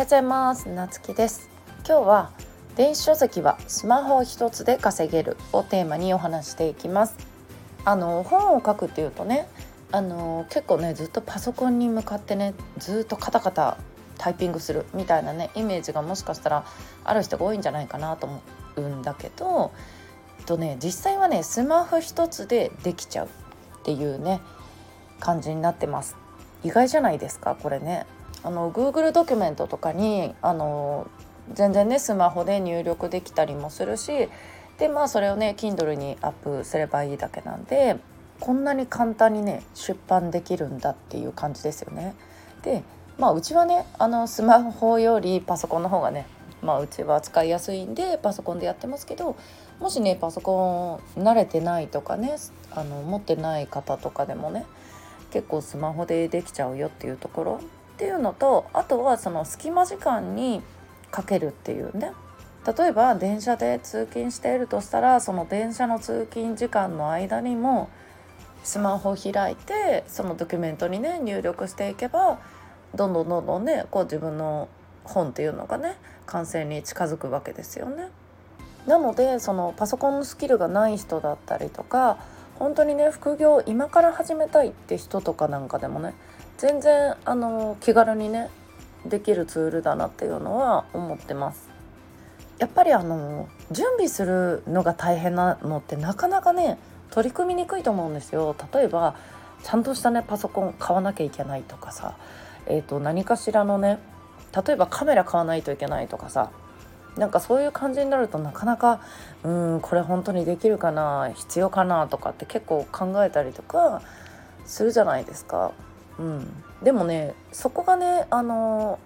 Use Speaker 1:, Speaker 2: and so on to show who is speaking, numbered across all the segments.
Speaker 1: ようございます。なつきです。今日は電子書籍はスマホ一つで稼げるをテーマにお話していきます。あの本を書くっていうとねあの結構ねずっとパソコンに向かってねずっとカタカタタイピングするみたいなねイメージがもしかしたらある人が多いんじゃないかなと思うんだけどとね実際はねスマホ一つでできちゃうっていうね感じになってます。意外じゃないですかこれね。あの Google ドキュメントとかにあの全然ねスマホで入力できたりもするしでまあそれをね Kindle にアップすればいいだけなんでこんなに簡単にね出版できるんだっていう感じですよね。でまあうちはねあのスマホよりパソコンの方がねまあうちは使いやすいんでパソコンでやってますけどもしねパソコン慣れてないとかねあの持ってない方とかでもね結構スマホでできちゃうよっていうところっていうのとあとはその隙間時間にかけるっていうね例えば電車で通勤しているとしたらその電車の通勤時間の間にもスマホを開いてそのドキュメントにね入力していけばどんどんどんどんねこう自分の本っていうのがね完成に近づくわけですよね。なのでそのパソコンのスキルがない人だったりとか本当にね副業今から始めたいって人とかなんかでもね全然あの気軽にねできるツールだなっていうのは思ってます。やっぱりあの準備するのが大変なのってなかなかね取り組みにくいと思うんですよ。例えばちゃんとしたねパソコン買わなきゃいけないとかさ、えー、と何かしらのね例えばカメラ買わないといけないとかさなんかそういう感じになるとなかなかうんこれ本当にできるかな必要かなとかって結構考えたりとかするじゃないですか。うん、でもねそこがねあの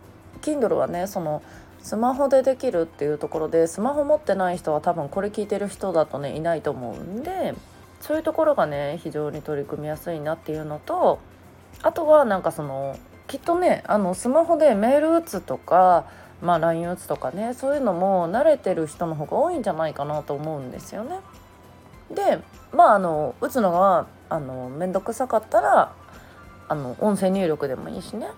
Speaker 1: Kindle はねそのスマホでできるっていうところでスマホ持ってない人は多分これ聞いてる人だとねいないと思うんでそういうところがね非常に取り組みやすいなっていうのとあとはなんかそのきっとねあのスマホでメール打つとか、まあ、LINE 打つとかねそういうのも慣れてる人の方が多いんじゃないかなと思うんですよね。でまああの打つのがあの面倒くさかったらあの音声入力でもいいしね。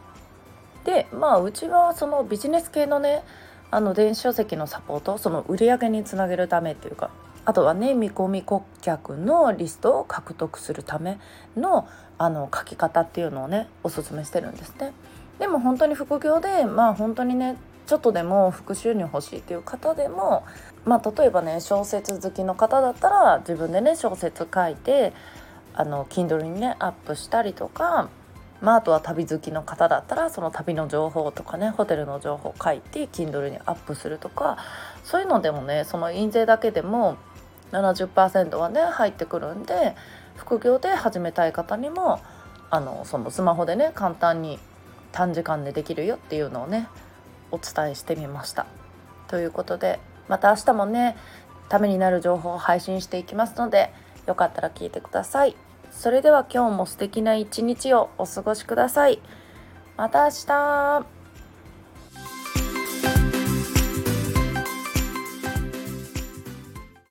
Speaker 1: でまあうちはそのビジネス系のねあの電子書籍のサポートその売り上げにつなげるためっていうかあとはね見込み顧客のリストを獲得するためのあの書き方っていうのをねおすすめしてるんですね。でも本当に副業でまあ本当にねちょっとでも副収入欲しいっていう方でも、まあ、例えばね小説好きの方だったら自分でね小説書いてあの Kindle にねアップしたりとか、まあ、あとは旅好きの方だったらその旅の情報とかねホテルの情報書いて Kindle にアップするとかそういうのでもねその印税だけでも70%はね入ってくるんで副業で始めたい方にもあのそのスマホでね簡単に短時間でできるよっていうのをねお伝えしてみました。ということでまた明日もねためになる情報を配信していきますのでよかったら聞いてください。それでは今日も素敵な一日をお過ごしください。また明日